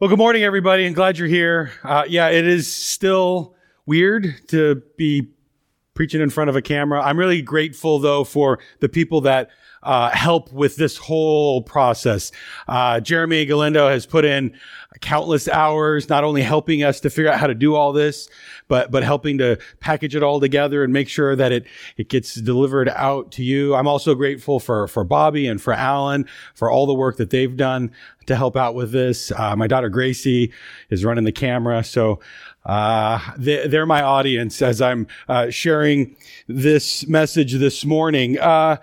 Well, good morning, everybody, and glad you're here. Uh, yeah, it is still weird to be preaching in front of a camera. I'm really grateful, though, for the people that uh, help with this whole process. Uh, Jeremy Galindo has put in countless hours, not only helping us to figure out how to do all this, but but helping to package it all together and make sure that it it gets delivered out to you. I'm also grateful for for Bobby and for Alan for all the work that they've done to help out with this. Uh, my daughter Gracie is running the camera, so. Uh, they, are my audience as I'm uh, sharing this message this morning. Uh,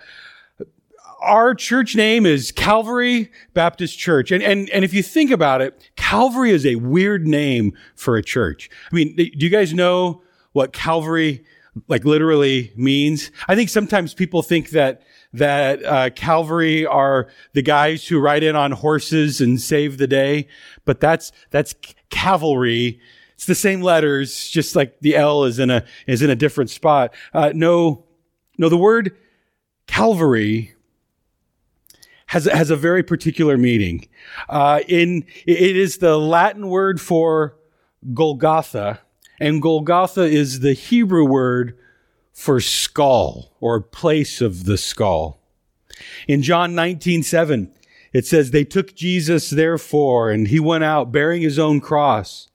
our church name is Calvary Baptist Church. And, and, and if you think about it, Calvary is a weird name for a church. I mean, do you guys know what Calvary like literally means? I think sometimes people think that that uh, Calvary are the guys who ride in on horses and save the day, but that's that's cavalry. It's the same letters, just like the L is in a is in a different spot. Uh, no, no, the word Calvary has, has a very particular meaning. Uh, in, it is the Latin word for Golgotha, and Golgotha is the Hebrew word for skull or place of the skull. In John 19, 7, it says, They took Jesus therefore, and he went out bearing his own cross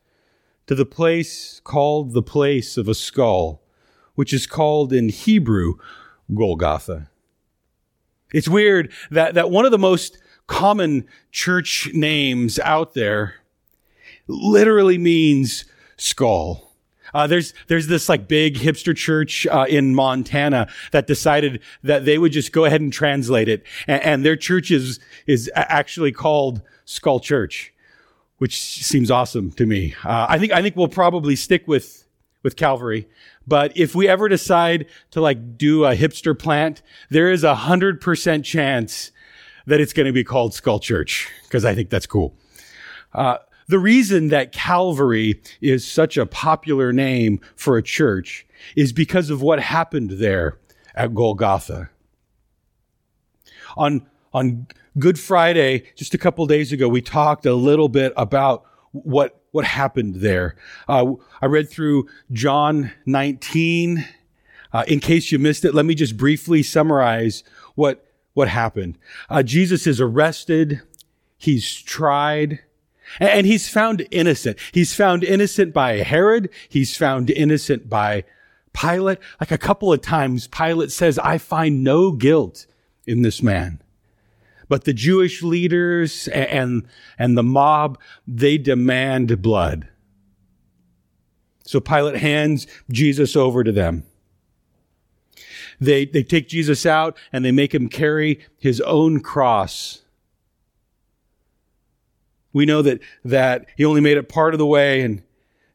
to the place called the place of a skull, which is called in Hebrew Golgotha. It's weird that, that one of the most common church names out there literally means skull. Uh, there's there's this like big hipster church uh, in Montana that decided that they would just go ahead and translate it, and, and their church is is actually called Skull Church, which seems awesome to me. Uh, I think I think we'll probably stick with with Calvary. But if we ever decide to like do a hipster plant, there is a hundred percent chance that it's going to be called Skull Church because I think that's cool. Uh, the reason that Calvary is such a popular name for a church is because of what happened there at Golgotha. On, on Good Friday, just a couple days ago, we talked a little bit about what what happened there. Uh, I read through John 19. Uh, in case you missed it, let me just briefly summarize what what happened. Uh, Jesus is arrested. He's tried. And he's found innocent. He's found innocent by Herod. He's found innocent by Pilate. Like a couple of times, Pilate says, I find no guilt in this man. But the Jewish leaders and, and the mob, they demand blood. So Pilate hands Jesus over to them. They, they take Jesus out and they make him carry his own cross. We know that, that he only made it part of the way and,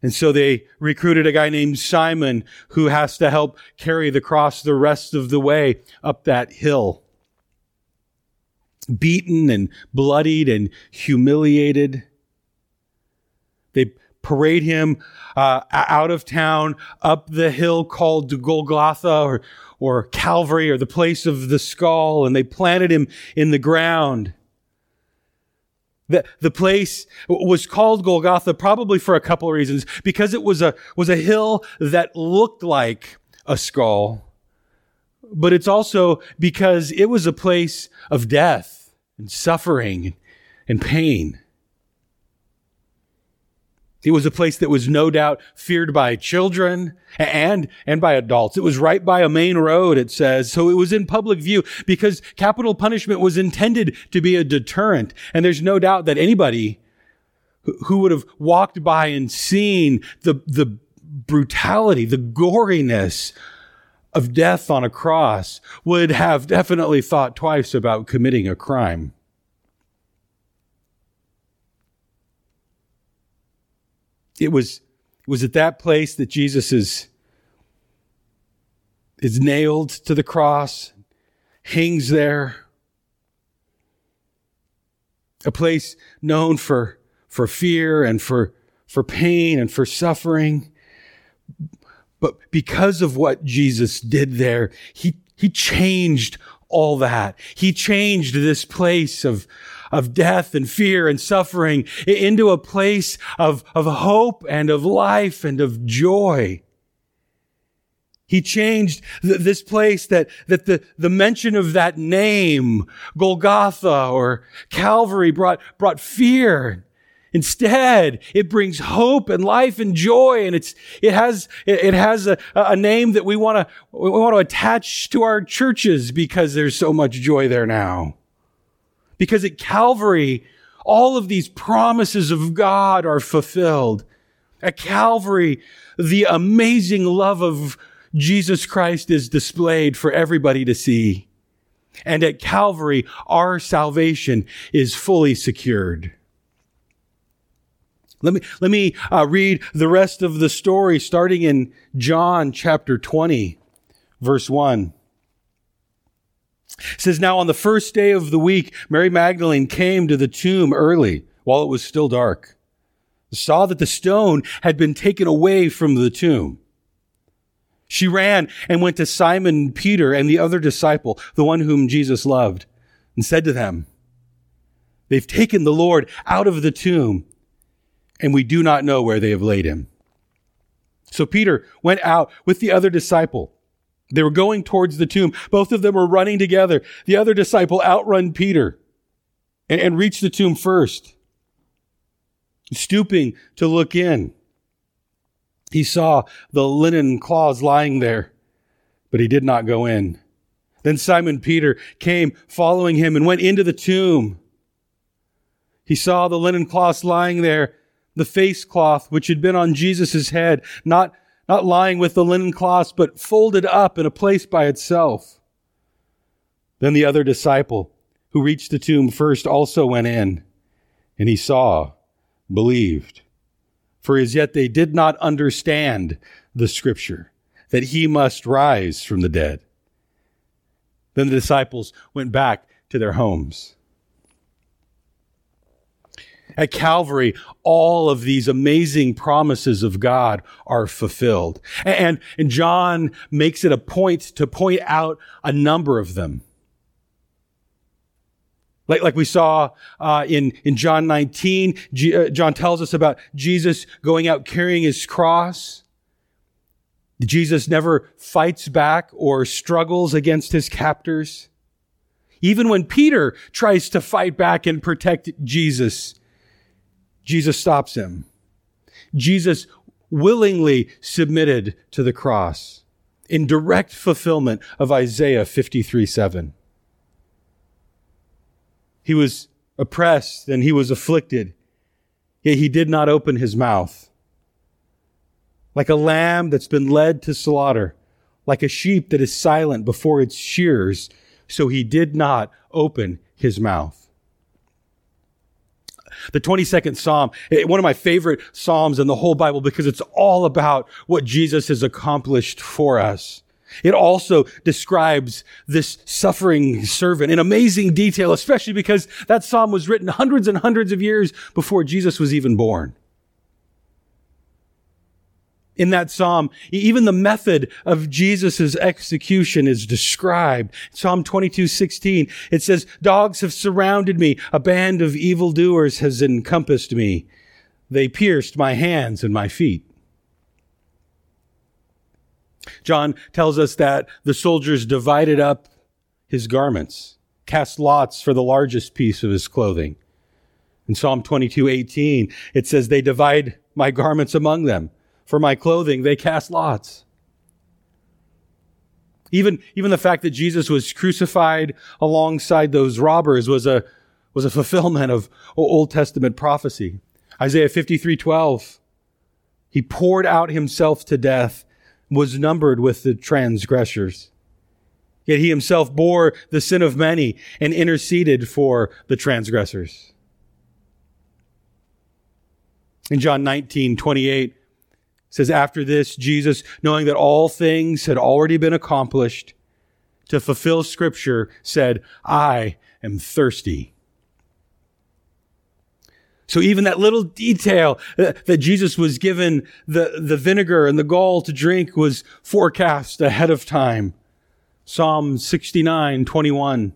and so they recruited a guy named Simon who has to help carry the cross the rest of the way up that hill beaten and bloodied and humiliated. They parade him uh, out of town up the hill called Golgotha or, or Calvary or the place of the skull, and they planted him in the ground. The, the place was called Golgotha probably for a couple of reasons. Because it was a, was a hill that looked like a skull. But it's also because it was a place of death and suffering and pain. It was a place that was no doubt feared by children and, and by adults. It was right by a main road, it says. So it was in public view because capital punishment was intended to be a deterrent. And there's no doubt that anybody who would have walked by and seen the, the brutality, the goriness of death on a cross would have definitely thought twice about committing a crime. It was, it was at that place that Jesus is, is nailed to the cross, hangs there. A place known for, for fear and for, for pain and for suffering. But because of what Jesus did there, he, he changed all that. He changed this place of, of death and fear and suffering into a place of, of hope and of life and of joy. He changed th- this place that, that the, the mention of that name, Golgotha or Calvary brought, brought fear. Instead, it brings hope and life and joy. And it's, it has, it has a, a name that we want to, we want to attach to our churches because there's so much joy there now. Because at Calvary, all of these promises of God are fulfilled. At Calvary, the amazing love of Jesus Christ is displayed for everybody to see. And at Calvary, our salvation is fully secured. Let me, let me uh, read the rest of the story starting in John chapter 20, verse 1. It says, Now on the first day of the week, Mary Magdalene came to the tomb early while it was still dark, saw that the stone had been taken away from the tomb. She ran and went to Simon Peter and the other disciple, the one whom Jesus loved, and said to them, They've taken the Lord out of the tomb, and we do not know where they have laid him. So Peter went out with the other disciple. They were going towards the tomb. Both of them were running together. The other disciple outrun Peter and, and reached the tomb first, stooping to look in. He saw the linen cloths lying there, but he did not go in. Then Simon Peter came following him and went into the tomb. He saw the linen cloths lying there, the face cloth which had been on Jesus' head, not, not lying with the linen cloths, but folded up in a place by itself. Then the other disciple who reached the tomb first also went in, and he saw, believed for as yet they did not understand the scripture that he must rise from the dead. Then the disciples went back to their homes. At Calvary, all of these amazing promises of God are fulfilled. And, and John makes it a point to point out a number of them. Like, like we saw uh, in, in John 19, G- uh, John tells us about Jesus going out carrying his cross. Jesus never fights back or struggles against his captors. Even when Peter tries to fight back and protect Jesus, Jesus stops him. Jesus willingly submitted to the cross in direct fulfillment of Isaiah 53 7. He was oppressed and he was afflicted, yet he did not open his mouth. Like a lamb that's been led to slaughter, like a sheep that is silent before its shears, so he did not open his mouth. The 22nd Psalm, eh, one of my favorite Psalms in the whole Bible because it's all about what Jesus has accomplished for us. It also describes this suffering servant in amazing detail, especially because that psalm was written hundreds and hundreds of years before Jesus was even born. In that psalm, even the method of Jesus' execution is described. Psalm 22, 16, it says, Dogs have surrounded me. A band of evildoers has encompassed me. They pierced my hands and my feet. John tells us that the soldiers divided up his garments, cast lots for the largest piece of his clothing. In Psalm 22, 18, it says, They divide my garments among them. For my clothing, they cast lots. Even, even the fact that Jesus was crucified alongside those robbers was a, was a fulfillment of Old Testament prophecy. Isaiah 53, 12. He poured out himself to death was numbered with the transgressors. Yet he himself bore the sin of many and interceded for the transgressors. In John 19, 28, says, After this, Jesus, knowing that all things had already been accomplished, to fulfill scripture, said, I am thirsty. So even that little detail uh, that Jesus was given the, the vinegar and the gall to drink was forecast ahead of time. Psalm 69, 21.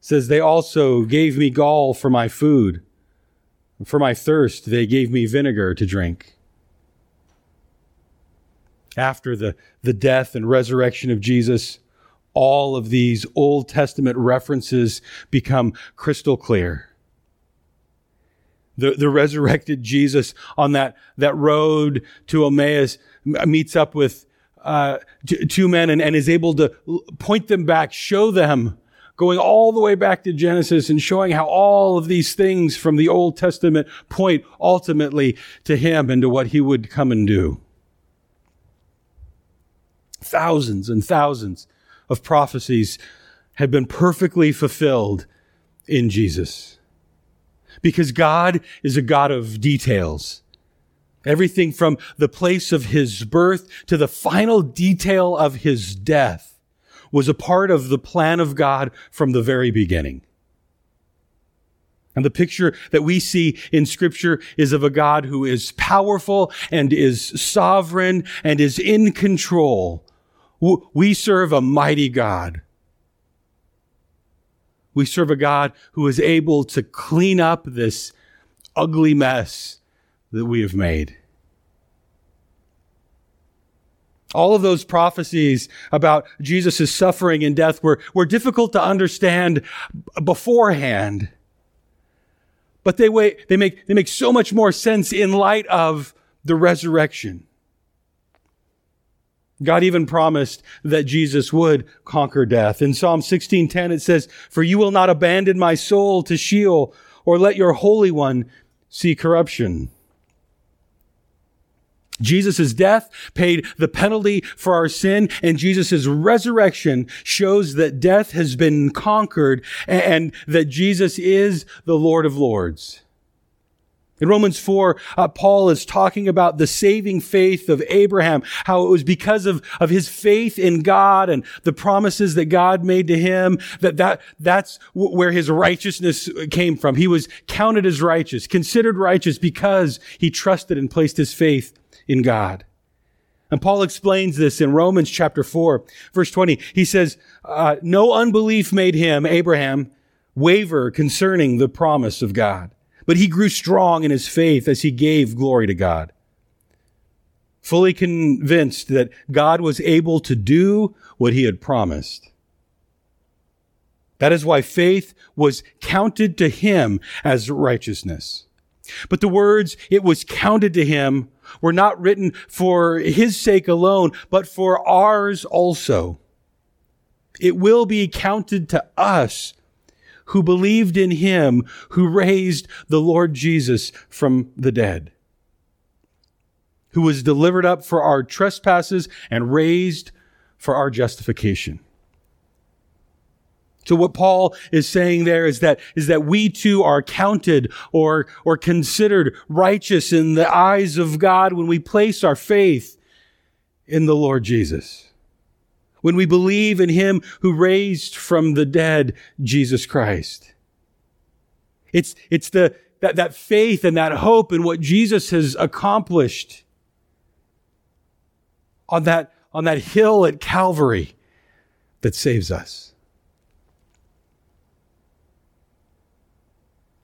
says, They also gave me gall for my food. For my thirst, they gave me vinegar to drink. After the, the death and resurrection of Jesus, all of these Old Testament references become crystal clear. The, the resurrected Jesus on that, that road to Emmaus meets up with uh, t- two men and, and is able to point them back, show them, going all the way back to Genesis and showing how all of these things from the Old Testament point ultimately to him and to what he would come and do. Thousands and thousands of prophecies have been perfectly fulfilled in Jesus. Because God is a God of details. Everything from the place of his birth to the final detail of his death was a part of the plan of God from the very beginning. And the picture that we see in scripture is of a God who is powerful and is sovereign and is in control we serve a mighty God. We serve a God who is able to clean up this ugly mess that we have made. All of those prophecies about Jesus' suffering and death were, were difficult to understand beforehand. But they, wait, they, make, they make so much more sense in light of the resurrection. God even promised that Jesus would conquer death. In Psalm 16:10 it says, "For you will not abandon my soul to Sheol or let your holy one see corruption." Jesus' death paid the penalty for our sin, and Jesus' resurrection shows that death has been conquered and that Jesus is the Lord of Lords. In Romans 4, uh, Paul is talking about the saving faith of Abraham, how it was because of, of his faith in God and the promises that God made to him that, that that's w- where his righteousness came from. He was counted as righteous, considered righteous because he trusted and placed his faith in God. And Paul explains this in Romans chapter 4, verse 20. He says, uh, No unbelief made him, Abraham, waver concerning the promise of God but he grew strong in his faith as he gave glory to God. Fully convinced that God was able to do what he had promised. That is why faith was counted to him as righteousness. But the words, it was counted to him, were not written for his sake alone, but for ours also. It will be counted to us who believed in him who raised the Lord Jesus from the dead, who was delivered up for our trespasses and raised for our justification. So what Paul is saying there is that, is that we too are counted or, or considered righteous in the eyes of God when we place our faith in the Lord Jesus when we believe in him who raised from the dead Jesus Christ. It's, it's the, that, that faith and that hope in what Jesus has accomplished on that, on that hill at Calvary that saves us.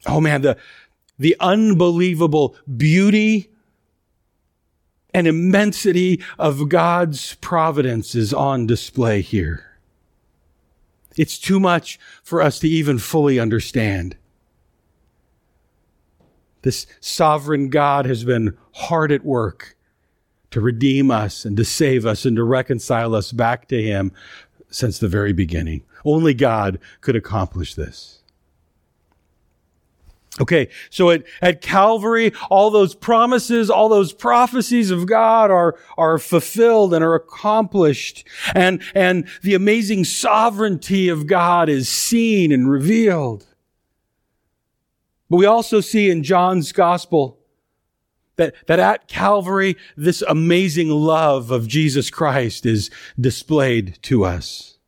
Oh man, the, the unbelievable beauty and immensity of God's providence is on display here. It's too much for us to even fully understand. This sovereign God has been hard at work to redeem us and to save us and to reconcile us back to Him since the very beginning. Only God could accomplish this. Okay, so at, at Calvary, all those promises, all those prophecies of God are, are fulfilled and are accomplished. And, and the amazing sovereignty of God is seen and revealed. But we also see in John's gospel that, that at Calvary, this amazing love of Jesus Christ is displayed to us.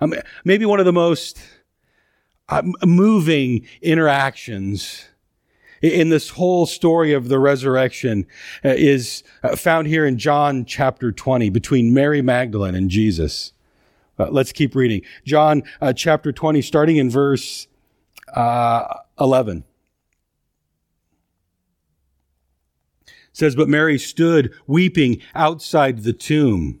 Um, maybe one of the most uh, moving interactions in this whole story of the resurrection uh, is uh, found here in John chapter 20 between Mary Magdalene and Jesus. Let's keep reading. John chapter 20, starting in verse uh, 11. says, But Mary stood weeping outside the tomb.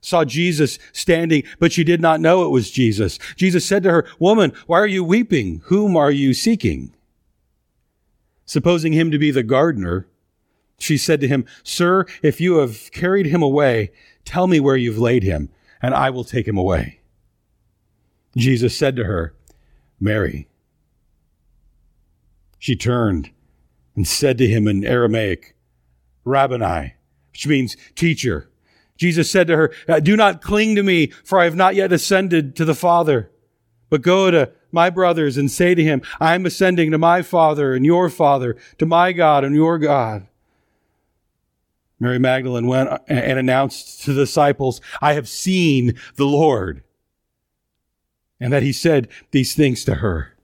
saw Jesus standing, but she did not know it was Jesus. Jesus said to her, Woman, why are you weeping? Whom are you seeking? Supposing him to be the gardener, she said to him, Sir, if you have carried him away, tell me where you've laid him, and I will take him away. Jesus said to her, Mary. She turned and said to him in Aramaic, Rabboni, which means teacher. Jesus said to her, uh, Do not cling to me, for I have not yet ascended to the Father, but go to my brothers and say to him, I am ascending to my Father and your Father, to my God and your God. Mary Magdalene went and announced to the disciples, I have seen the Lord. And that he said these things to her.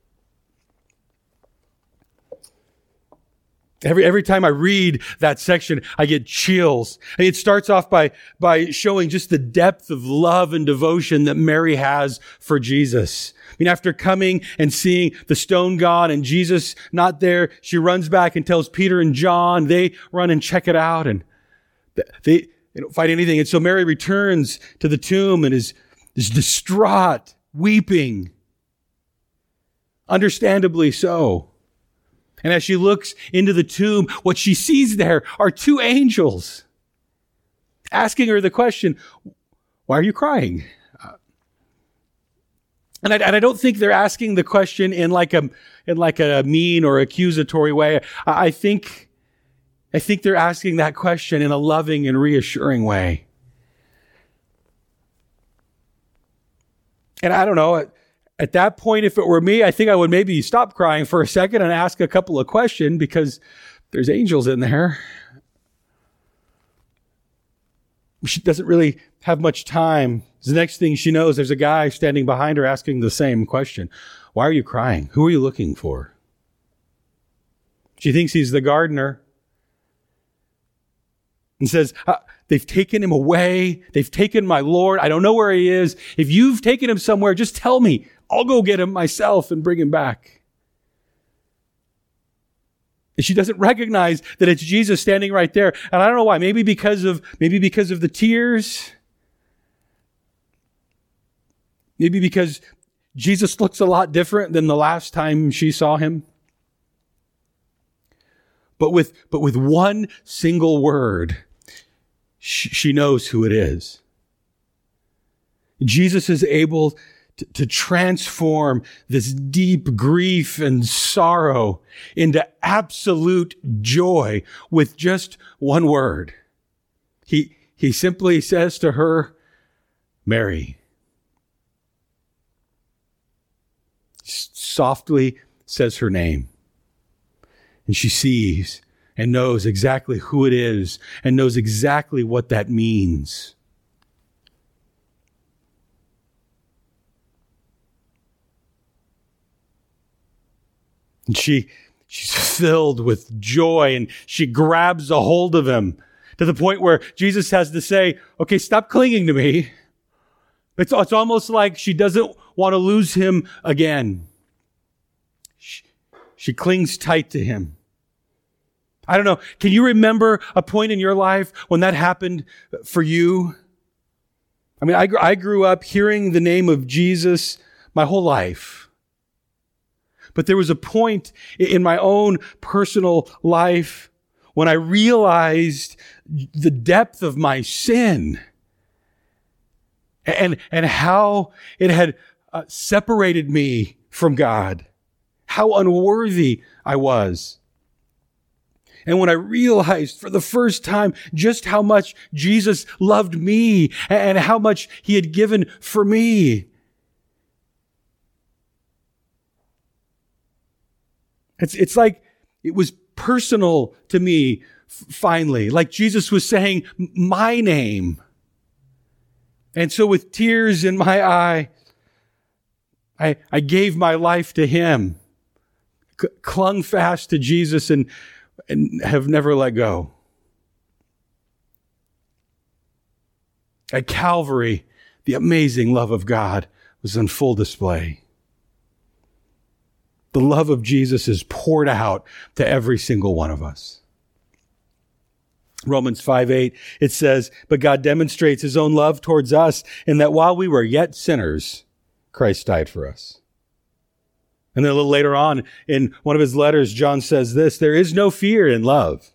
Every, every time I read that section, I get chills. It starts off by, by showing just the depth of love and devotion that Mary has for Jesus. I mean, after coming and seeing the stone gone and Jesus not there, she runs back and tells Peter and John, they run and check it out and they, they don't find anything. And so Mary returns to the tomb and is, is distraught, weeping. Understandably so. And as she looks into the tomb, what she sees there are two angels asking her the question, why are you crying? And I, and I, don't think they're asking the question in like a, in like a mean or accusatory way. I, I think, I think they're asking that question in a loving and reassuring way. And I don't know, at that point, if it were me, I think I would maybe stop crying for a second and ask a couple of questions because there's angels in there. She doesn't really have much time. The next thing she knows, there's a guy standing behind her asking the same question. Why are you crying? Who are you looking for? She thinks he's the gardener and says, uh, They've taken him away. They've taken my Lord. I don't know where he is. If you've taken him somewhere, just tell me. I'll go get him myself and bring him back. And she doesn't recognize that it's Jesus standing right there. And I don't know why. Maybe because of, maybe because of the tears. Maybe because Jesus looks a lot different than the last time she saw him. But with, but with one single word, she, she knows who it is. Jesus is able to, transform this deep grief and sorrow into absolute joy with just one word. He, he simply says to her, Mary. Softly says her name. And she sees and knows exactly who it is and knows exactly what that means. And she, she's filled with joy and she grabs a hold of him to the point where Jesus has to say, okay, stop clinging to me. It's, it's almost like she doesn't want to lose him again. She, she clings tight to him. I don't know. Can you remember a point in your life when that happened for you? I mean, I, I grew up hearing the name of Jesus my whole life. But there was a point in my own personal life when I realized the depth of my sin and, and how it had uh, separated me from God, how unworthy I was. And when I realized for the first time just how much Jesus loved me and how much he had given for me, It's, it's like it was personal to me finally, like Jesus was saying, my name. And so with tears in my eye, I, I gave my life to him, c- clung fast to Jesus and, and have never let go. At Calvary, the amazing love of God was on full display. The love of Jesus is poured out to every single one of us. Romans 5 8, it says, But God demonstrates his own love towards us in that while we were yet sinners, Christ died for us. And then a little later on in one of his letters, John says this There is no fear in love.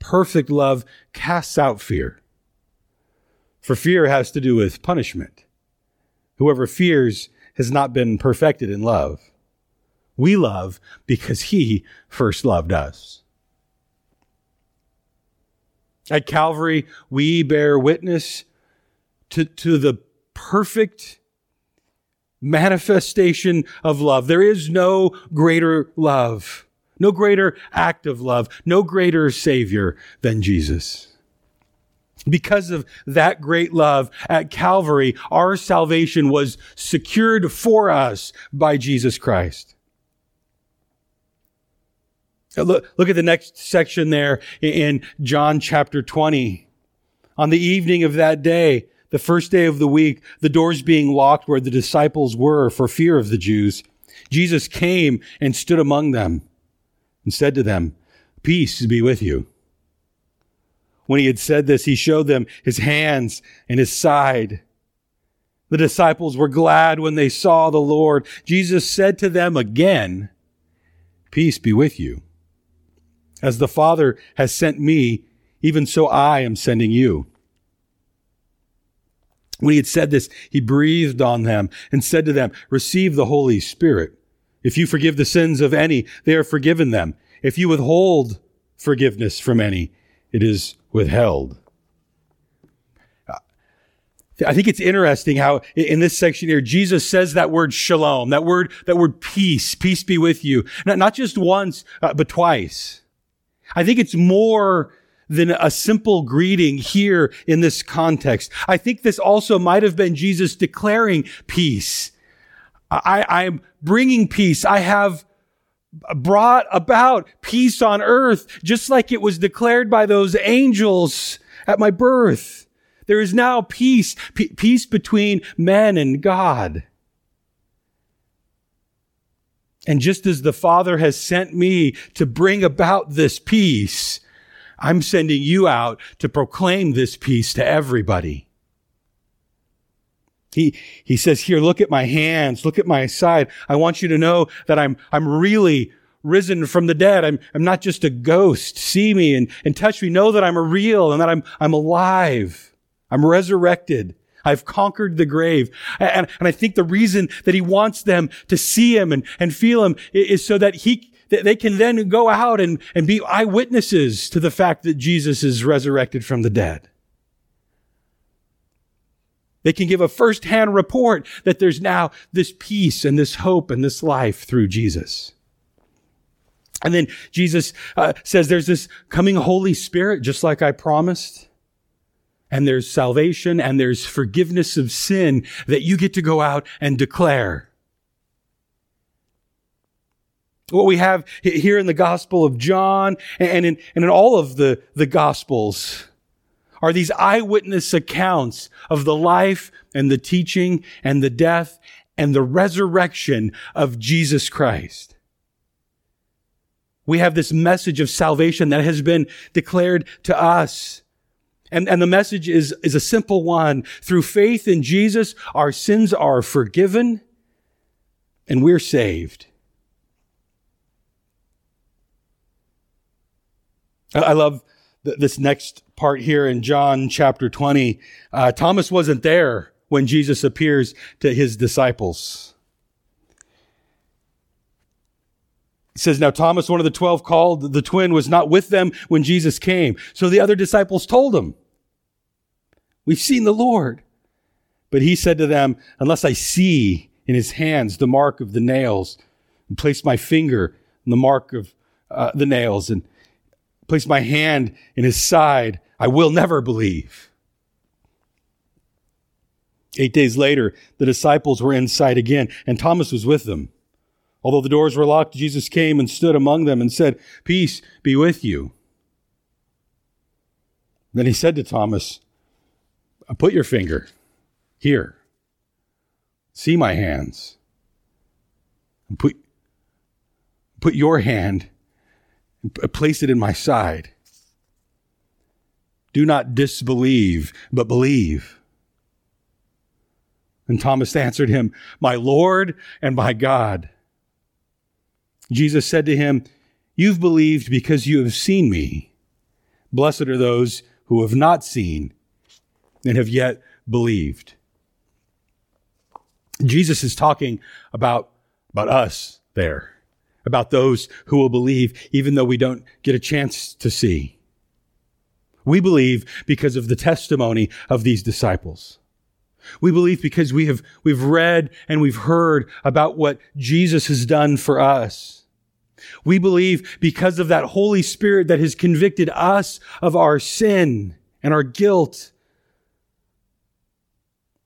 Perfect love casts out fear. For fear has to do with punishment. Whoever fears has not been perfected in love. We love because he first loved us. At Calvary, we bear witness to, to the perfect manifestation of love. There is no greater love, no greater act of love, no greater Savior than Jesus. Because of that great love at Calvary, our salvation was secured for us by Jesus Christ. Look, look at the next section there in John chapter 20. On the evening of that day, the first day of the week, the doors being locked where the disciples were for fear of the Jews, Jesus came and stood among them and said to them, Peace be with you. When he had said this, he showed them his hands and his side. The disciples were glad when they saw the Lord. Jesus said to them again, Peace be with you. As the Father has sent me, even so I am sending you. When he had said this, he breathed on them and said to them, Receive the Holy Spirit. If you forgive the sins of any, they are forgiven them. If you withhold forgiveness from any, it is withheld. I think it's interesting how in this section here, Jesus says that word shalom, that word, that word peace, peace be with you. Not, not just once, uh, but twice. I think it's more than a simple greeting here in this context. I think this also might have been Jesus declaring peace. I, I'm bringing peace. I have brought about peace on earth, just like it was declared by those angels at my birth. There is now peace, p- peace between men and God. And just as the Father has sent me to bring about this peace, I'm sending you out to proclaim this peace to everybody. He, he says, here, look at my hands, look at my side. I want you to know that I'm, I'm really risen from the dead. I'm, I'm not just a ghost. See me and, and touch me. Know that I'm a real and that I'm, I'm alive. I'm resurrected. I've conquered the grave. And, and I think the reason that he wants them to see him and, and feel him is so that he, that they can then go out and, and be eyewitnesses to the fact that Jesus is resurrected from the dead. They can give a firsthand report that there's now this peace and this hope and this life through Jesus. And then Jesus uh, says there's this coming Holy Spirit, just like I promised and there's salvation and there's forgiveness of sin that you get to go out and declare. What we have here in the Gospel of John and in, and in all of the, the Gospels are these eyewitness accounts of the life and the teaching and the death and the resurrection of Jesus Christ. We have this message of salvation that has been declared to us and, and the message is, is a simple one. Through faith in Jesus, our sins are forgiven and we're saved. I love this next part here in John chapter 20. Uh, Thomas wasn't there when Jesus appears to his disciples. Says, Now Thomas, one of the twelve called the twin, was not with them when Jesus came. So the other disciples told him, We've seen the Lord. But he said to them, Unless I see in his hands the mark of the nails, and place my finger in the mark of uh, the nails and place my hand in his side, I will never believe. Eight days later, the disciples were inside again, and Thomas was with them. Although the doors were locked, Jesus came and stood among them and said, Peace be with you. Then he said to Thomas, uh, Put your finger here. See my hands. And put, put your hand and place it in my side. Do not disbelieve, but believe. And Thomas answered him, My Lord and my God. Jesus said to him, You've believed because you have seen me. Blessed are those who have not seen and have yet believed. Jesus is talking about, about us there, about those who will believe even though we don't get a chance to see. We believe because of the testimony of these disciples. We believe because we have, we've read and we've heard about what Jesus has done for us. We believe because of that Holy Spirit that has convicted us of our sin and our guilt.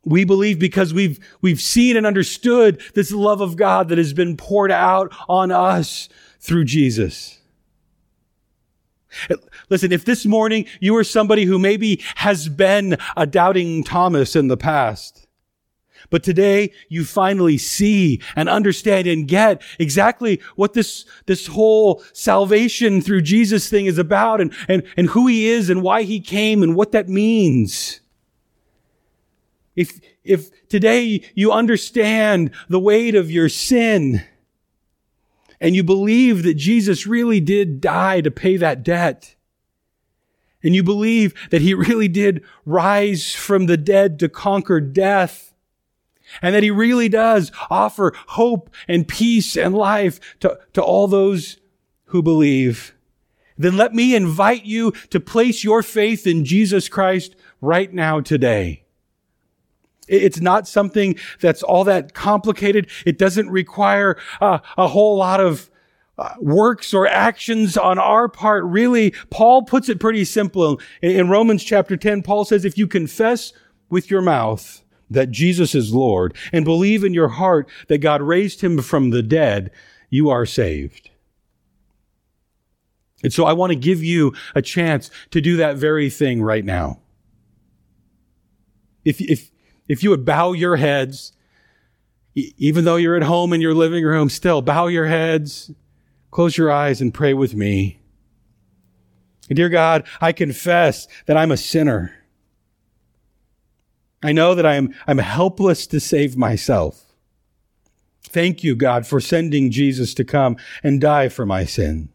We believe because we've, we've seen and understood this love of God that has been poured out on us through Jesus. Listen, if this morning you are somebody who maybe has been a doubting Thomas in the past, but today you finally see and understand and get exactly what this, this whole salvation through Jesus thing is about and, and, and who he is and why he came and what that means. If, if today you understand the weight of your sin and you believe that Jesus really did die to pay that debt, and you believe that he really did rise from the dead to conquer death, and that he really does offer hope and peace and life to, to all those who believe, then let me invite you to place your faith in Jesus Christ right now today. It's not something that's all that complicated. It doesn't require uh, a whole lot of uh, works or actions on our part. Really, Paul puts it pretty simple. In, in Romans chapter 10, Paul says, if you confess with your mouth that Jesus is Lord and believe in your heart that God raised him from the dead, you are saved. And so I want to give you a chance to do that very thing right now. If, if, if you would bow your heads, even though you're at home in your living room, still bow your heads, close your eyes and pray with me. Dear God, I confess that I'm a sinner. I know that I am, I'm helpless to save myself. Thank you, God, for sending Jesus to come and die for my sin.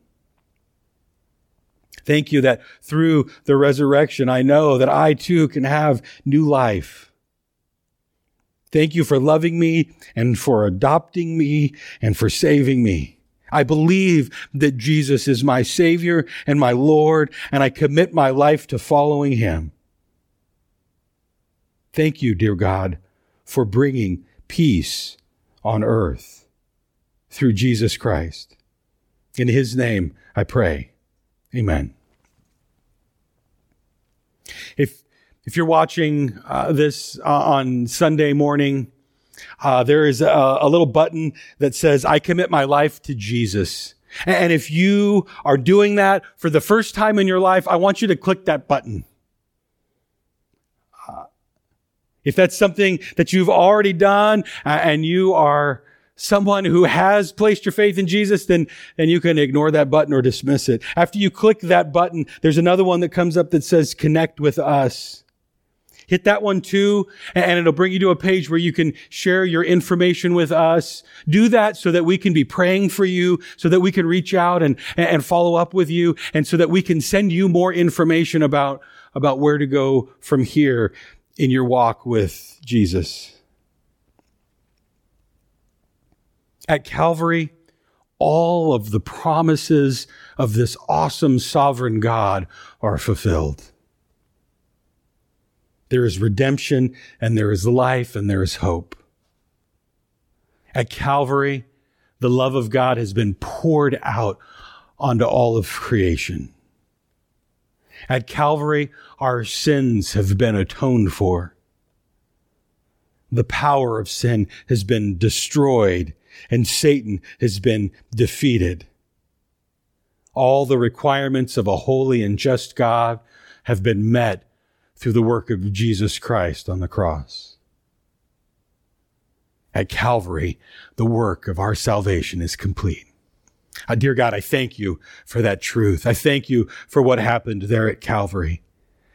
Thank you that through the resurrection, I know that I too can have new life. Thank you for loving me and for adopting me and for saving me. I believe that Jesus is my Savior and my Lord, and I commit my life to following Him. Thank you, dear God, for bringing peace on earth through Jesus Christ. In his name I pray. Amen. If, if you're watching uh, this uh, on Sunday morning, uh, there is a, a little button that says, I commit my life to Jesus. And if you are doing that for the first time in your life, I want you to click that button. If that's something that you've already done uh, and you are someone who has placed your faith in Jesus, then, then you can ignore that button or dismiss it. After you click that button, there's another one that comes up that says connect with us. Hit that one too, and it'll bring you to a page where you can share your information with us. Do that so that we can be praying for you, so that we can reach out and, and follow up with you, and so that we can send you more information about, about where to go from here in your walk with Jesus. At Calvary, all of the promises of this awesome sovereign God are fulfilled. There is redemption and there is life and there is hope. At Calvary, the love of God has been poured out onto all of creation. At Calvary, our sins have been atoned for. The power of sin has been destroyed and Satan has been defeated. All the requirements of a holy and just God have been met through the work of Jesus Christ on the cross. At Calvary, the work of our salvation is complete. Uh, dear God, I thank you for that truth. I thank you for what happened there at Calvary.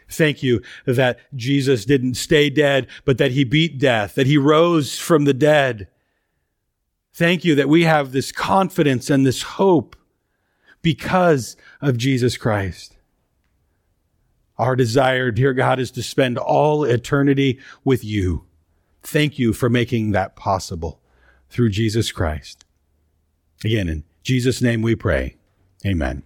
Thank you that Jesus didn't stay dead, but that he beat death, that he rose from the dead. Thank you that we have this confidence and this hope because of Jesus Christ. Our desire, dear God, is to spend all eternity with you. Thank you for making that possible through Jesus Christ. Again, in Jesus' name we pray. Amen.